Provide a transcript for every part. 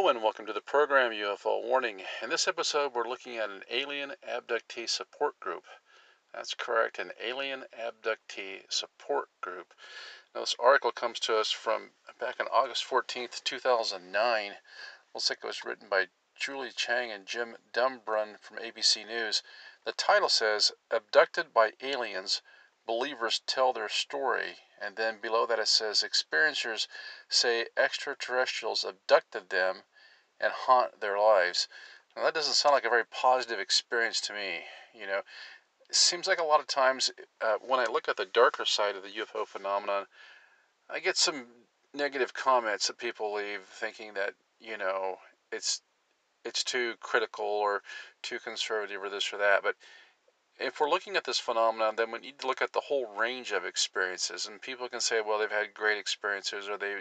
Hello and welcome to the program UFO Warning. In this episode, we're looking at an alien abductee support group. That's correct, an alien abductee support group. Now, this article comes to us from back on August 14th, 2009. Looks like it was written by Julie Chang and Jim Dumbrun from ABC News. The title says Abducted by Aliens Believers Tell Their Story and then below that it says experiencers say extraterrestrials abducted them and haunt their lives. Now that doesn't sound like a very positive experience to me. You know, it seems like a lot of times uh, when I look at the darker side of the UFO phenomenon, I get some negative comments that people leave, thinking that you know it's it's too critical or too conservative or this or that. But if we're looking at this phenomenon, then we need to look at the whole range of experiences. And people can say, well, they've had great experiences or they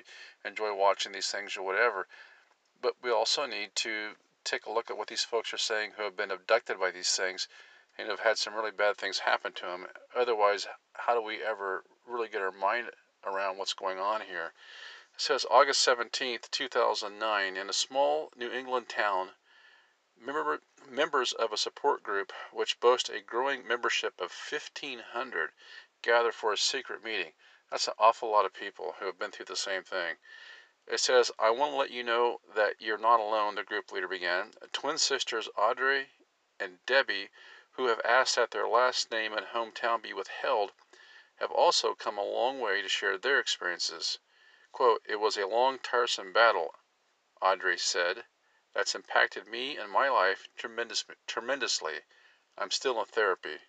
enjoy watching these things or whatever. But we also need to take a look at what these folks are saying who have been abducted by these things and have had some really bad things happen to them. Otherwise, how do we ever really get our mind around what's going on here? It says August 17th, 2009, in a small New England town, Member, members of a support group, which boasts a growing membership of 1,500, gather for a secret meeting. That's an awful lot of people who have been through the same thing. It says, I want to let you know that you're not alone, the group leader began. Twin sisters Audrey and Debbie, who have asked that their last name and hometown be withheld, have also come a long way to share their experiences. Quote, it was a long, tiresome battle, Audrey said that's impacted me and my life tremendous, tremendously. I'm still in therapy.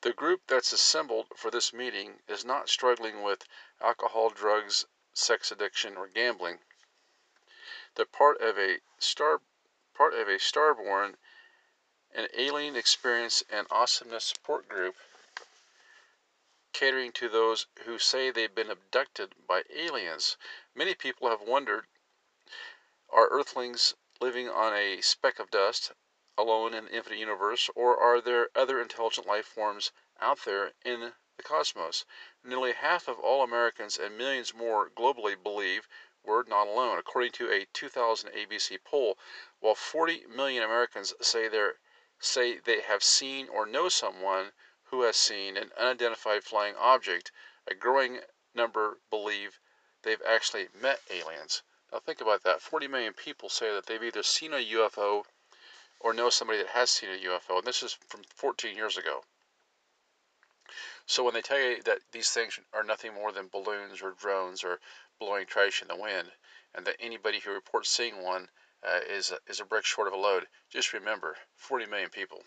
The group that's assembled for this meeting is not struggling with alcohol, drugs, sex addiction, or gambling. They're part of a star part of a starborn an alien experience and awesomeness support group catering to those who say they've been abducted by aliens. Many people have wondered are earthlings living on a speck of dust, alone in the infinite universe, or are there other intelligent life forms out there in the cosmos? Nearly half of all Americans and millions more globally believe we're not alone, according to a 2000 ABC poll. While 40 million Americans say they say they have seen or know someone who has seen an unidentified flying object, a growing number believe they've actually met aliens. Now think about that. 40 million people say that they've either seen a UFO or know somebody that has seen a UFO, and this is from 14 years ago. So when they tell you that these things are nothing more than balloons or drones or blowing trash in the wind, and that anybody who reports seeing one uh, is a, is a brick short of a load, just remember, 40 million people.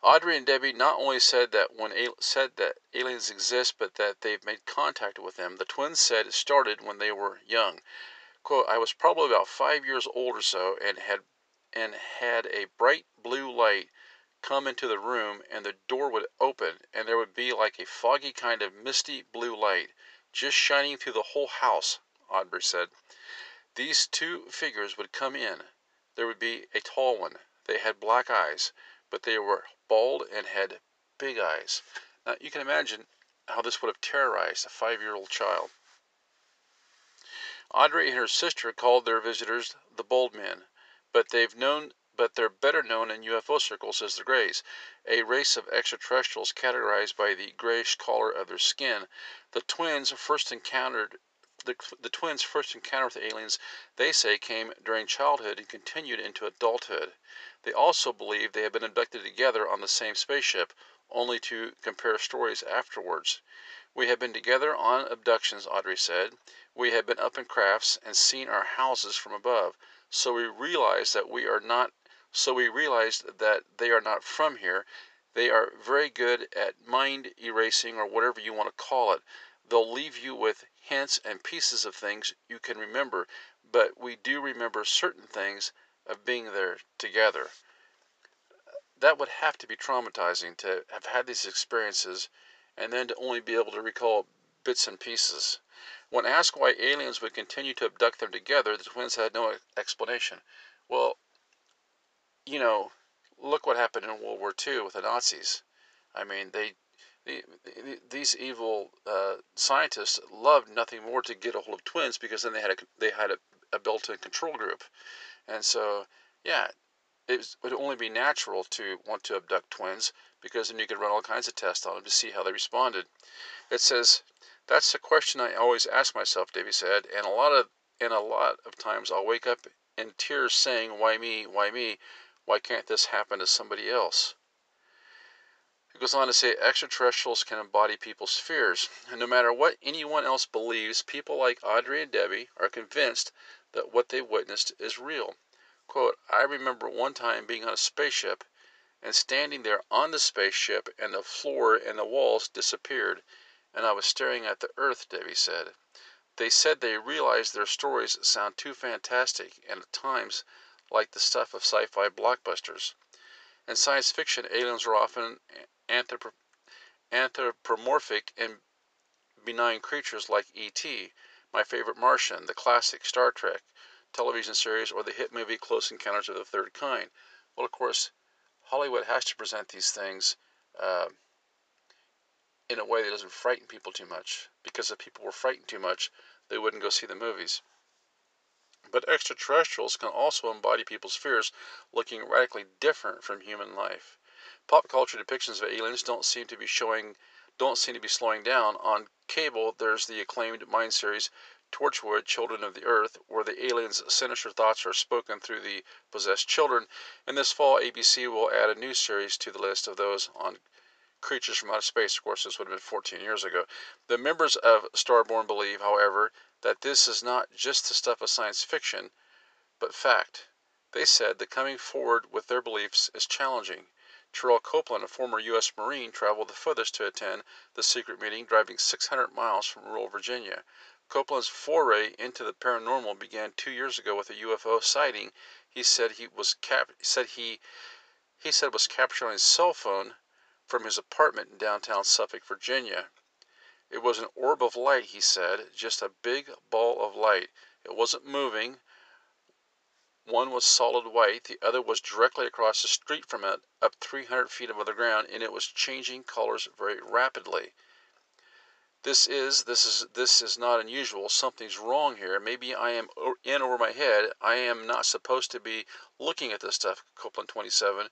Audrey and Debbie not only said that when said that aliens exist, but that they've made contact with them. The twins said it started when they were young. Quote, I was probably about five years old or so and had and had a bright blue light come into the room and the door would open and there would be like a foggy kind of misty blue light just shining through the whole house, Audrey said. These two figures would come in. There would be a tall one. They had black eyes, but they were bald and had big eyes. Now you can imagine how this would have terrorized a five year old child. Audrey and her sister called their visitors the Bald Men, but they've known but they're better known in UFO circles as the Greys, a race of extraterrestrials categorized by the grayish color of their skin. The twins first encountered the, the twins' first encounter with the aliens, they say, came during childhood and continued into adulthood. They also believe they have been abducted together on the same spaceship, only to compare stories afterwards. We have been together on abductions, Audrey said. We have been up in crafts and seen our houses from above. So we realize that we are not so we realized that they are not from here. They are very good at mind erasing or whatever you want to call it. They'll leave you with hints and pieces of things you can remember, but we do remember certain things of being there together. That would have to be traumatizing to have had these experiences and then to only be able to recall bits and pieces. When asked why aliens would continue to abduct them together, the twins had no explanation. Well, you know, look what happened in World War II with the Nazis. I mean, they, they these evil uh, scientists loved nothing more to get a hold of twins because then they had a, they had a, a built-in control group. And so, yeah, it would only be natural to want to abduct twins because then you could run all kinds of tests on them to see how they responded. It says, "That's the question I always ask myself," Davy said, "and a lot of and a lot of times I'll wake up in tears saying, why me? Why me? Why can't this happen to somebody else?" He goes on to say extraterrestrials can embody people's fears. And no matter what anyone else believes, people like Audrey and Debbie are convinced that what they witnessed is real. Quote, I remember one time being on a spaceship and standing there on the spaceship and the floor and the walls disappeared and I was staring at the earth, Debbie said. They said they realized their stories sound too fantastic and at times like the stuff of sci-fi blockbusters. In science fiction, aliens are often anthropomorphic and benign creatures like E.T., My Favorite Martian, the classic Star Trek television series, or the hit movie Close Encounters of the Third Kind. Well, of course, Hollywood has to present these things uh, in a way that doesn't frighten people too much. Because if people were frightened too much, they wouldn't go see the movies. But extraterrestrials can also embody people's fears, looking radically different from human life. Pop culture depictions of aliens don't seem to be showing don't seem to be slowing down. On cable, there's the acclaimed Mind series Torchwood, Children of the Earth, where the aliens' sinister thoughts are spoken through the possessed children. And this fall, ABC will add a new series to the list of those on creatures from outer space. Of course, this would have been 14 years ago. The members of Starborn believe, however, that this is not just the stuff of science fiction, but fact. They said that coming forward with their beliefs is challenging. Terrell Copeland, a former U.S. Marine, traveled the furthest to attend the secret meeting, driving 600 miles from rural Virginia. Copeland's foray into the paranormal began two years ago with a UFO sighting. He said he was cap- said he he said was captured on his cell phone from his apartment in downtown Suffolk, Virginia. It was an orb of light, he said, just a big ball of light. It wasn't moving. One was solid white, the other was directly across the street from it, up 300 feet above the ground, and it was changing colors very rapidly. This is this is this is not unusual. Something's wrong here. Maybe I am in over my head. I am not supposed to be looking at this stuff. Copeland 27,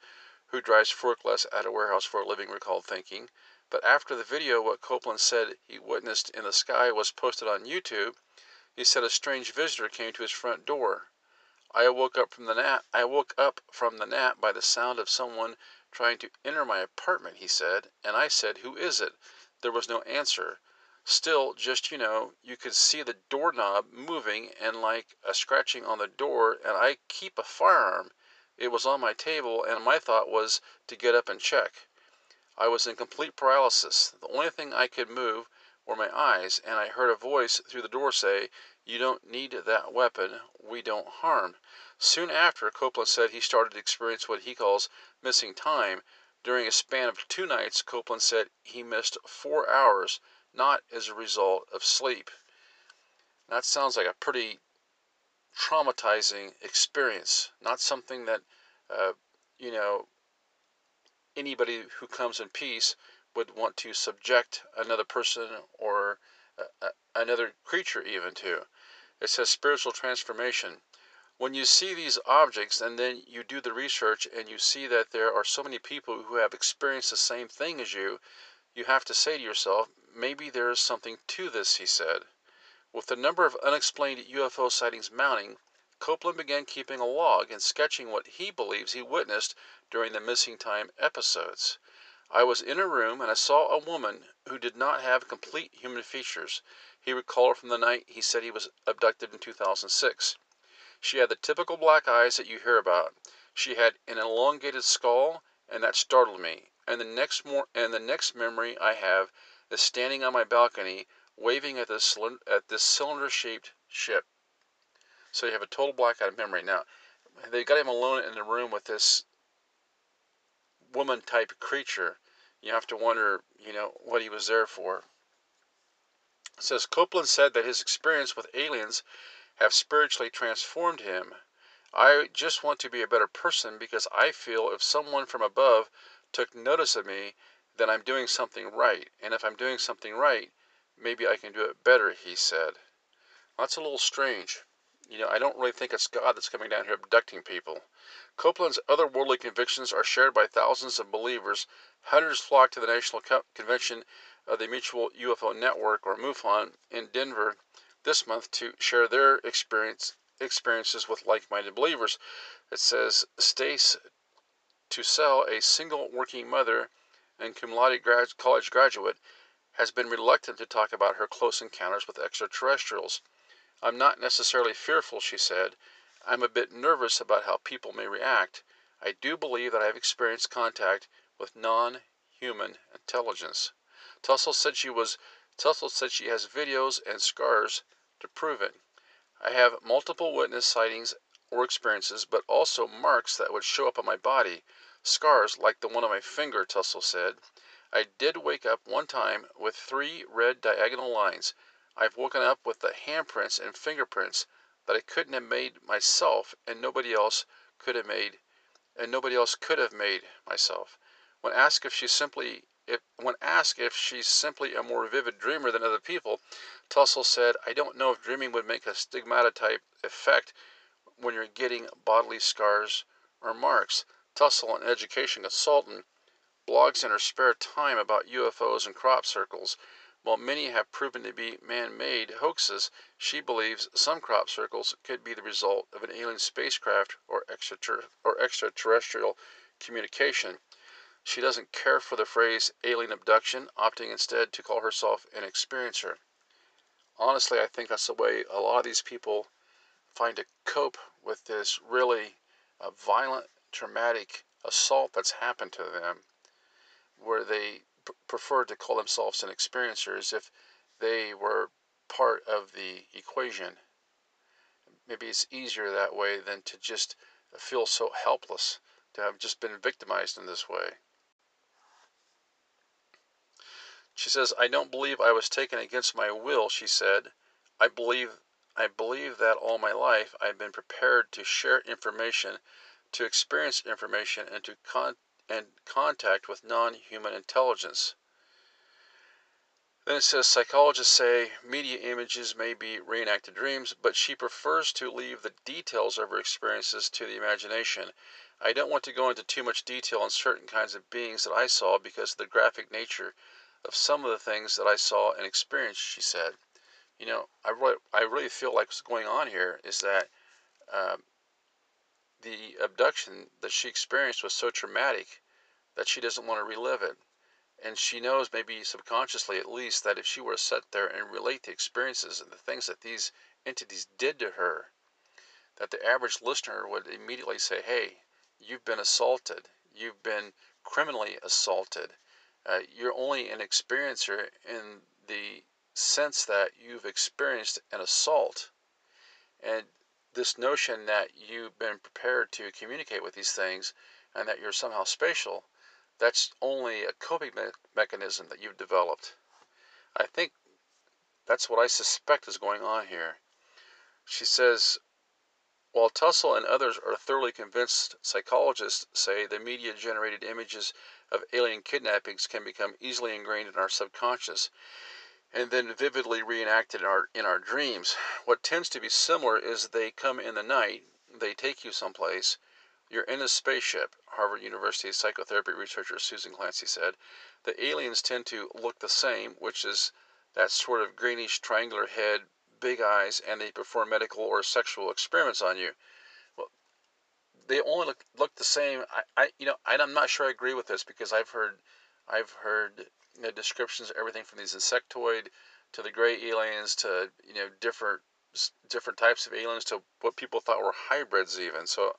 who drives forklifts at a warehouse for a living, recalled thinking. But after the video, what Copeland said he witnessed in the sky was posted on YouTube, he said a strange visitor came to his front door. I awoke up from the nap. I woke up from the nap by the sound of someone trying to enter my apartment, he said, and I said, "Who is it?" There was no answer. Still, just you know, you could see the doorknob moving and like a scratching on the door, and I keep a firearm. It was on my table, and my thought was to get up and check. I was in complete paralysis. The only thing I could move were my eyes, and I heard a voice through the door say, "You don't need that weapon. We don't harm." Soon after, Copeland said he started to experience what he calls missing time. During a span of two nights, Copeland said he missed four hours not as a result of sleep. That sounds like a pretty traumatizing experience, not something that, uh, you know, anybody who comes in peace would want to subject another person or uh, another creature even to. It says spiritual transformation. When you see these objects and then you do the research and you see that there are so many people who have experienced the same thing as you, you have to say to yourself, maybe there is something to this, he said. With the number of unexplained UFO sightings mounting, Copeland began keeping a log and sketching what he believes he witnessed during the missing time episodes. I was in a room and I saw a woman who did not have complete human features. He recalled from the night he said he was abducted in 2006. She had the typical black eyes that you hear about. She had an elongated skull, and that startled me. And the next more and the next memory I have is standing on my balcony waving at this at this cylinder-shaped ship. So you have a total blackout of memory. Now, they've got him alone in the room with this woman-type creature. You have to wonder, you know, what he was there for. It says Copeland said that his experience with aliens have spiritually transformed him. I just want to be a better person because I feel if someone from above took notice of me, then I'm doing something right. And if I'm doing something right, maybe I can do it better, he said. That's a little strange. You know, I don't really think it's God that's coming down here abducting people. Copeland's otherworldly convictions are shared by thousands of believers. Hundreds flock to the National Convention of the Mutual UFO Network, or MUFON, in Denver this month to share their experience experiences with like-minded believers. It says Stace Tussell, a single working mother and cum laude grad- college graduate, has been reluctant to talk about her close encounters with extraterrestrials. I'm not necessarily fearful, she said. I'm a bit nervous about how people may react. I do believe that I have experienced contact with non-human intelligence. Tussell said she was Tussell said she has videos and scars to prove it. I have multiple witness sightings or experiences, but also marks that would show up on my body. Scars like the one on my finger, Tussell said. I did wake up one time with three red diagonal lines. I've woken up with the handprints and fingerprints that I couldn't have made myself and nobody else could have made and nobody else could have made myself. When asked if she simply if when asked if she's simply a more vivid dreamer than other people, Tussell said, I don't know if dreaming would make a stigmata type effect when you're getting bodily scars or marks. Tussell, an education consultant, blogs in her spare time about UFOs and crop circles. While many have proven to be man made hoaxes, she believes some crop circles could be the result of an alien spacecraft or, extrater- or extraterrestrial communication. She doesn't care for the phrase alien abduction, opting instead to call herself an experiencer. Honestly, I think that's the way a lot of these people find to cope with this really uh, violent, traumatic assault that's happened to them, where they preferred to call themselves an experiencer as if they were part of the equation. Maybe it's easier that way than to just feel so helpless, to have just been victimized in this way. She says, I don't believe I was taken against my will, she said. I believe I believe that all my life I've been prepared to share information, to experience information, and to con- and contact with non-human intelligence. Then it says psychologists say media images may be reenacted dreams, but she prefers to leave the details of her experiences to the imagination. I don't want to go into too much detail on certain kinds of beings that I saw because of the graphic nature of some of the things that I saw and experienced, she said. You know, I really, I really feel like what's going on here is that um, the abduction that she experienced was so traumatic that she doesn't want to relive it. And she knows, maybe subconsciously at least, that if she were to sit there and relate the experiences and the things that these entities did to her, that the average listener would immediately say, Hey, you've been assaulted. You've been criminally assaulted. Uh, you're only an experiencer in the sense that you've experienced an assault. And this notion that you've been prepared to communicate with these things and that you're somehow spatial, that's only a coping me- mechanism that you've developed. I think that's what I suspect is going on here. She says, while Tussell and others are thoroughly convinced, psychologists say the media generated images of alien kidnappings can become easily ingrained in our subconscious and then vividly reenacted in our in our dreams. What tends to be similar is they come in the night, they take you someplace, you're in a spaceship, Harvard University psychotherapy researcher Susan Clancy said. The aliens tend to look the same, which is that sort of greenish triangular head, big eyes, and they perform medical or sexual experiments on you. Well, they only look, look the same. I, I, you know, I'm not sure I agree with this because I've heard, I've heard you know, descriptions of everything from these insectoid to the gray aliens to you know different different types of aliens to what people thought were hybrids even. So,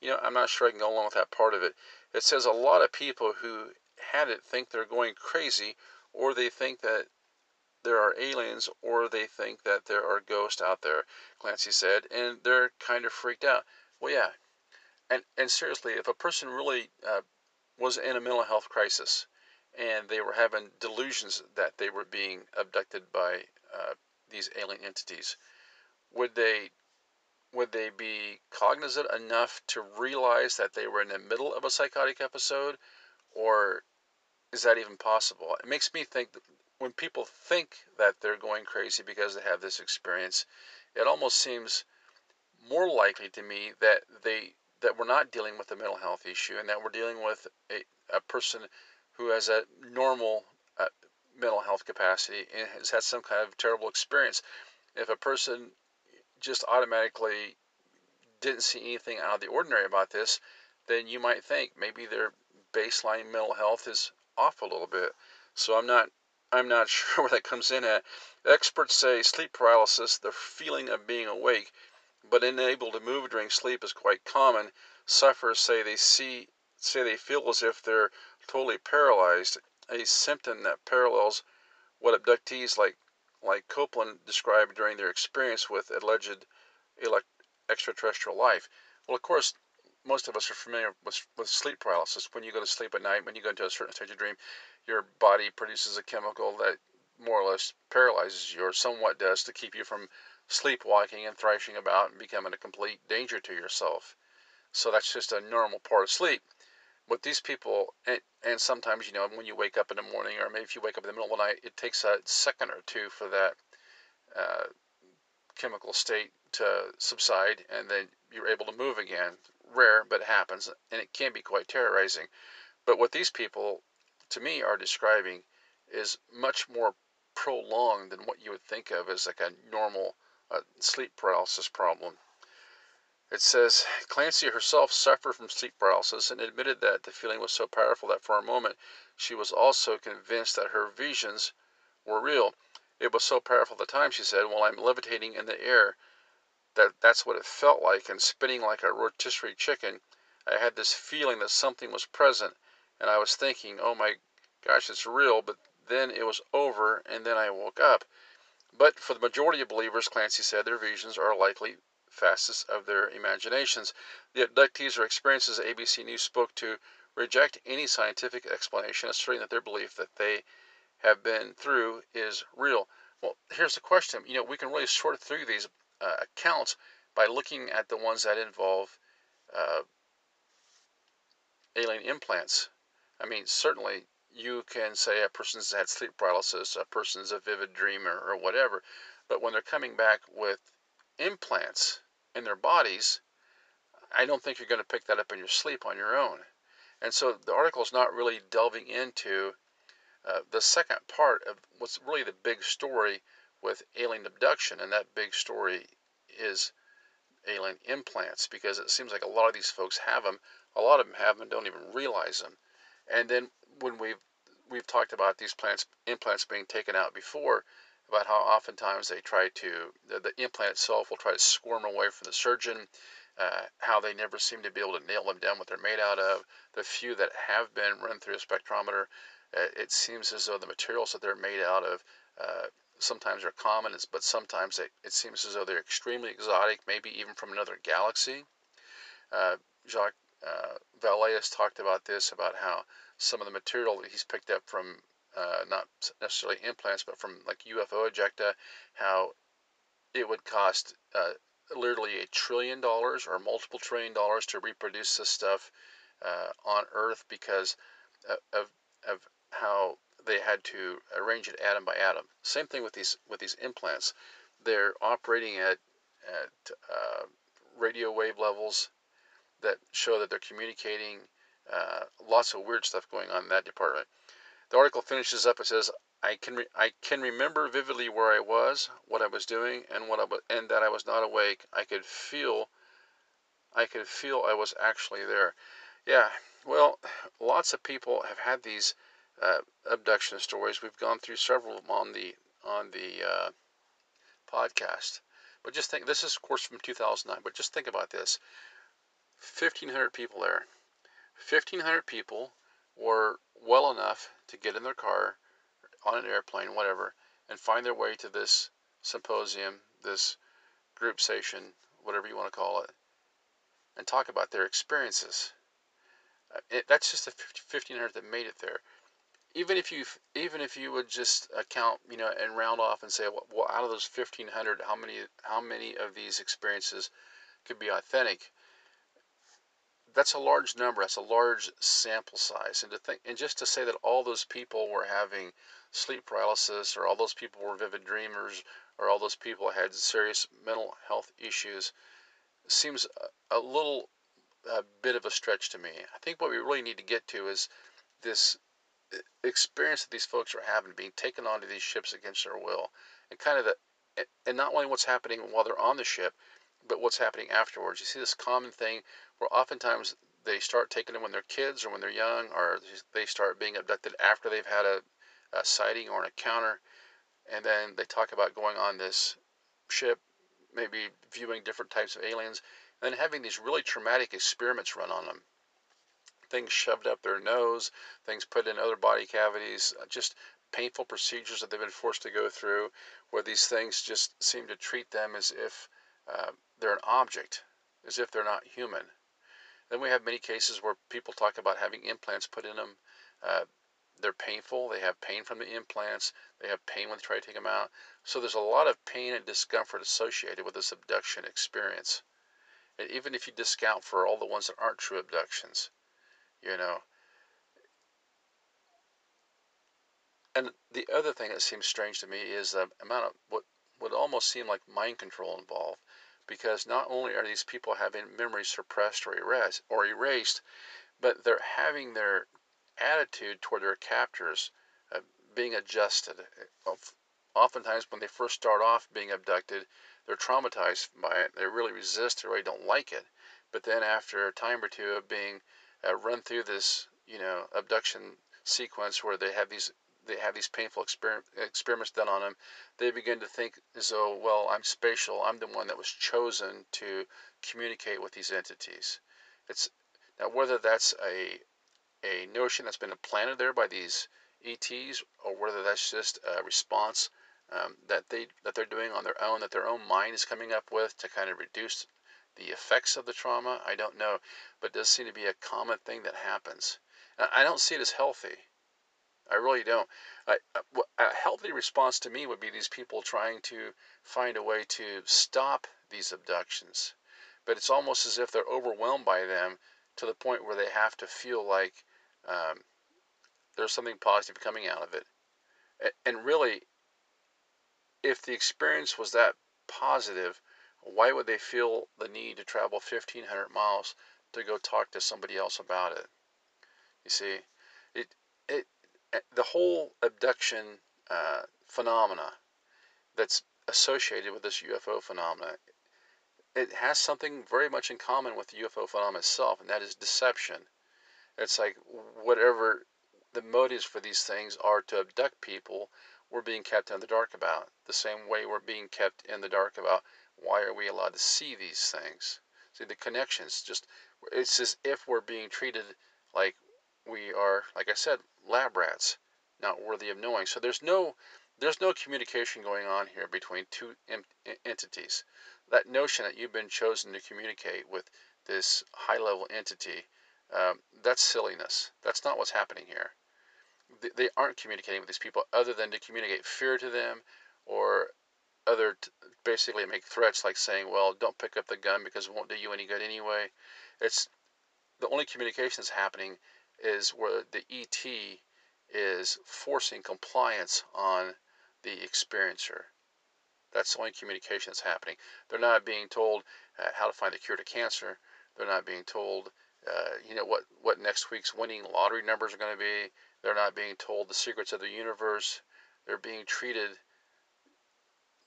you know, I'm not sure I can go along with that part of it. It says a lot of people who had it think they're going crazy, or they think that there are aliens, or they think that there are ghosts out there. Clancy said, and they're kind of freaked out. Well, yeah, and and seriously, if a person really uh, was in a mental health crisis and they were having delusions that they were being abducted by uh, these alien entities, would they would they be cognizant enough to realize that they were in the middle of a psychotic episode, or is that even possible? It makes me think that when people think that they're going crazy because they have this experience, it almost seems more likely to me that they that we're not dealing with a mental health issue and that we're dealing with a, a person who has a normal uh, mental health capacity and has had some kind of terrible experience. If a person just automatically didn't see anything out of the ordinary about this, then you might think maybe their baseline mental health is off a little bit. So I'm not I'm not sure where that comes in at. Experts say sleep paralysis, the feeling of being awake but unable to move during sleep is quite common. Sufferers say they see say they feel as if they're totally paralyzed, a symptom that parallels what abductees like like Copeland described during their experience with alleged extraterrestrial life. Well, of course, most of us are familiar with, with sleep paralysis. When you go to sleep at night, when you go into a certain stage of dream, your body produces a chemical that more or less paralyzes you, or somewhat does, to keep you from sleepwalking and thrashing about and becoming a complete danger to yourself. So that's just a normal part of sleep. But these people, and, and sometimes, you know, when you wake up in the morning, or maybe if you wake up in the middle of the night, it takes a second or two for that uh, chemical state to subside, and then you're able to move again. Rare, but it happens, and it can be quite terrorizing. But what these people, to me, are describing is much more prolonged than what you would think of as like a normal uh, sleep paralysis problem. It says Clancy herself suffered from sleep paralysis and admitted that the feeling was so powerful that for a moment she was also convinced that her visions were real. It was so powerful at the time, she said, while I'm levitating in the air, that that's what it felt like, and spinning like a rotisserie chicken, I had this feeling that something was present, and I was thinking, oh my gosh, it's real, but then it was over, and then I woke up. But for the majority of believers, Clancy said, their visions are likely facets of their imaginations. The abductees or experiences ABC News spoke to reject any scientific explanation, asserting that their belief that they have been through is real. Well, here's the question. You know, we can really sort through these uh, accounts by looking at the ones that involve uh, alien implants. I mean, certainly you can say a person's had sleep paralysis, a person's a vivid dreamer, or whatever. But when they're coming back with implants in their bodies, I don't think you're going to pick that up in your sleep on your own. And so the article is not really delving into uh, the second part of what's really the big story with alien abduction. And that big story is alien implants because it seems like a lot of these folks have them. A lot of them have them don't even realize them. And then when we've we've talked about these plants implants being taken out before, about how oftentimes they try to the, the implant itself will try to squirm away from the surgeon. Uh, how they never seem to be able to nail them down what they're made out of. The few that have been run through a spectrometer, uh, it seems as though the materials that they're made out of uh, sometimes are common, but sometimes it, it, seems as though they're extremely exotic, maybe even from another galaxy. Uh, Jacques uh, has talked about this, about how some of the material that he's picked up from uh, not necessarily implants, but from like UFO ejecta, how it would cost uh, literally a trillion dollars or multiple trillion dollars to reproduce this stuff uh, on Earth because of, of how they had to arrange it atom by atom. Same thing with these with these implants. They're operating at at uh, radio wave levels that show that they're communicating uh, lots of weird stuff going on in that department. The article finishes up. It says, "I can I can remember vividly where I was, what I was doing, and what I was, and that I was not awake. I could feel, I could feel I was actually there. Yeah. Well, lots of people have had these uh, abduction stories. We've gone through several of them on the on the uh, podcast. But just think, this is of course from 2009. But just think about this: 1,500 people there. 1,500 people were well enough to get in their car, on an airplane, whatever, and find their way to this symposium, this group station, whatever you want to call it, and talk about their experiences. Uh, it, that's just the 1,500 that made it there. Even if you even if you would just account, you know, and round off and say, well, well out of those 1,500, how many how many of these experiences could be authentic? That's a large number. That's a large sample size. And to think, and just to say that all those people were having sleep paralysis, or all those people were vivid dreamers, or all those people had serious mental health issues, seems a, a little a bit of a stretch to me. I think what we really need to get to is this experience that these folks are having, being taken onto these ships against their will, and kind of the and not only what's happening while they're on the ship, but what's happening afterwards. You see this common thing where oftentimes they start taking them when they're kids or when they're young, or they start being abducted after they've had a, a sighting or an encounter, and then they talk about going on this ship, maybe viewing different types of aliens, and then having these really traumatic experiments run on them. Things shoved up their nose, things put in other body cavities, uh, just painful procedures that they've been forced to go through, where these things just seem to treat them as if uh, they're an object, as if they're not human. Then we have many cases where people talk about having implants put in them. Uh, they're painful. They have pain from the implants. They have pain when they try to take them out. So there's a lot of pain and discomfort associated with this abduction experience. And even if you discount for all the ones that aren't true abductions, you know. And the other thing that seems strange to me is the amount of what would almost seem like mind control involved because not only are these people having memories suppressed or erased, or erased but they're having their attitude toward their captors uh, being adjusted. Oftentimes, when they first start off being abducted, they're traumatized by it. They really resist, they really don't like it. But then, after a time or two of being uh, run through this, you know, abduction sequence where they have these they have these painful exper- experiments done on them, they begin to think as though, well, I'm spatial. I'm the one that was chosen to communicate with these entities. It's now whether that's a a notion that's been implanted there by these ETs, or whether that's just a response um, that they that they're doing on their own, that their own mind is coming up with to kind of reduce the effects of the trauma. I don't know, but it does seem to be a common thing that happens. I don't see it as healthy. I really don't. I, a healthy response to me would be these people trying to find a way to stop these abductions. But it's almost as if they're overwhelmed by them to the point where they have to feel like um, there's something positive coming out of it. And really, if the experience was that positive, why would they feel the need to travel 1,500 miles to go talk to somebody else about it? You see, it, it, the whole abduction uh, phenomena that's associated with this UFO phenomena, it has something very much in common with the UFO phenomena itself, and that is deception. It's like whatever the motives for these things are to abduct people, we're being kept in the dark about. The same way we're being kept in the dark about why are we allowed to see these things. See the connections. Just it's as if we're being treated like we are, like I said, lab rats, not worthy of knowing. So there's no there's no communication going on here between two entities. That notion that you've been chosen to communicate with this high level entity, um, that's silliness. That's not what's happening here. They aren't communicating with these people other than to communicate fear to them or other basically make threats like saying, well, don't pick up the gun because it won't do you any good anyway. It's the only communication that's happening is where the ET is forcing compliance on the experiencer. That's the only communication that's happening. They're not being told uh, how to find the cure to cancer. They're not being told, uh, you know, what, what next week's winning lottery numbers are going to be. They're not being told the secrets of the universe. They're being treated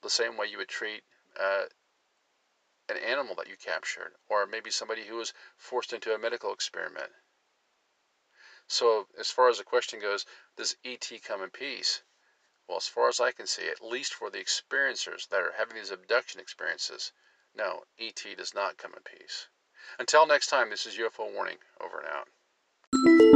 the same way you would treat uh, an animal that you captured, or maybe somebody who was forced into a medical experiment. So, as far as the question goes, does ET come in peace? Well, as far as I can see, at least for the experiencers that are having these abduction experiences, no, ET does not come in peace. Until next time, this is UFO Warning, over and out.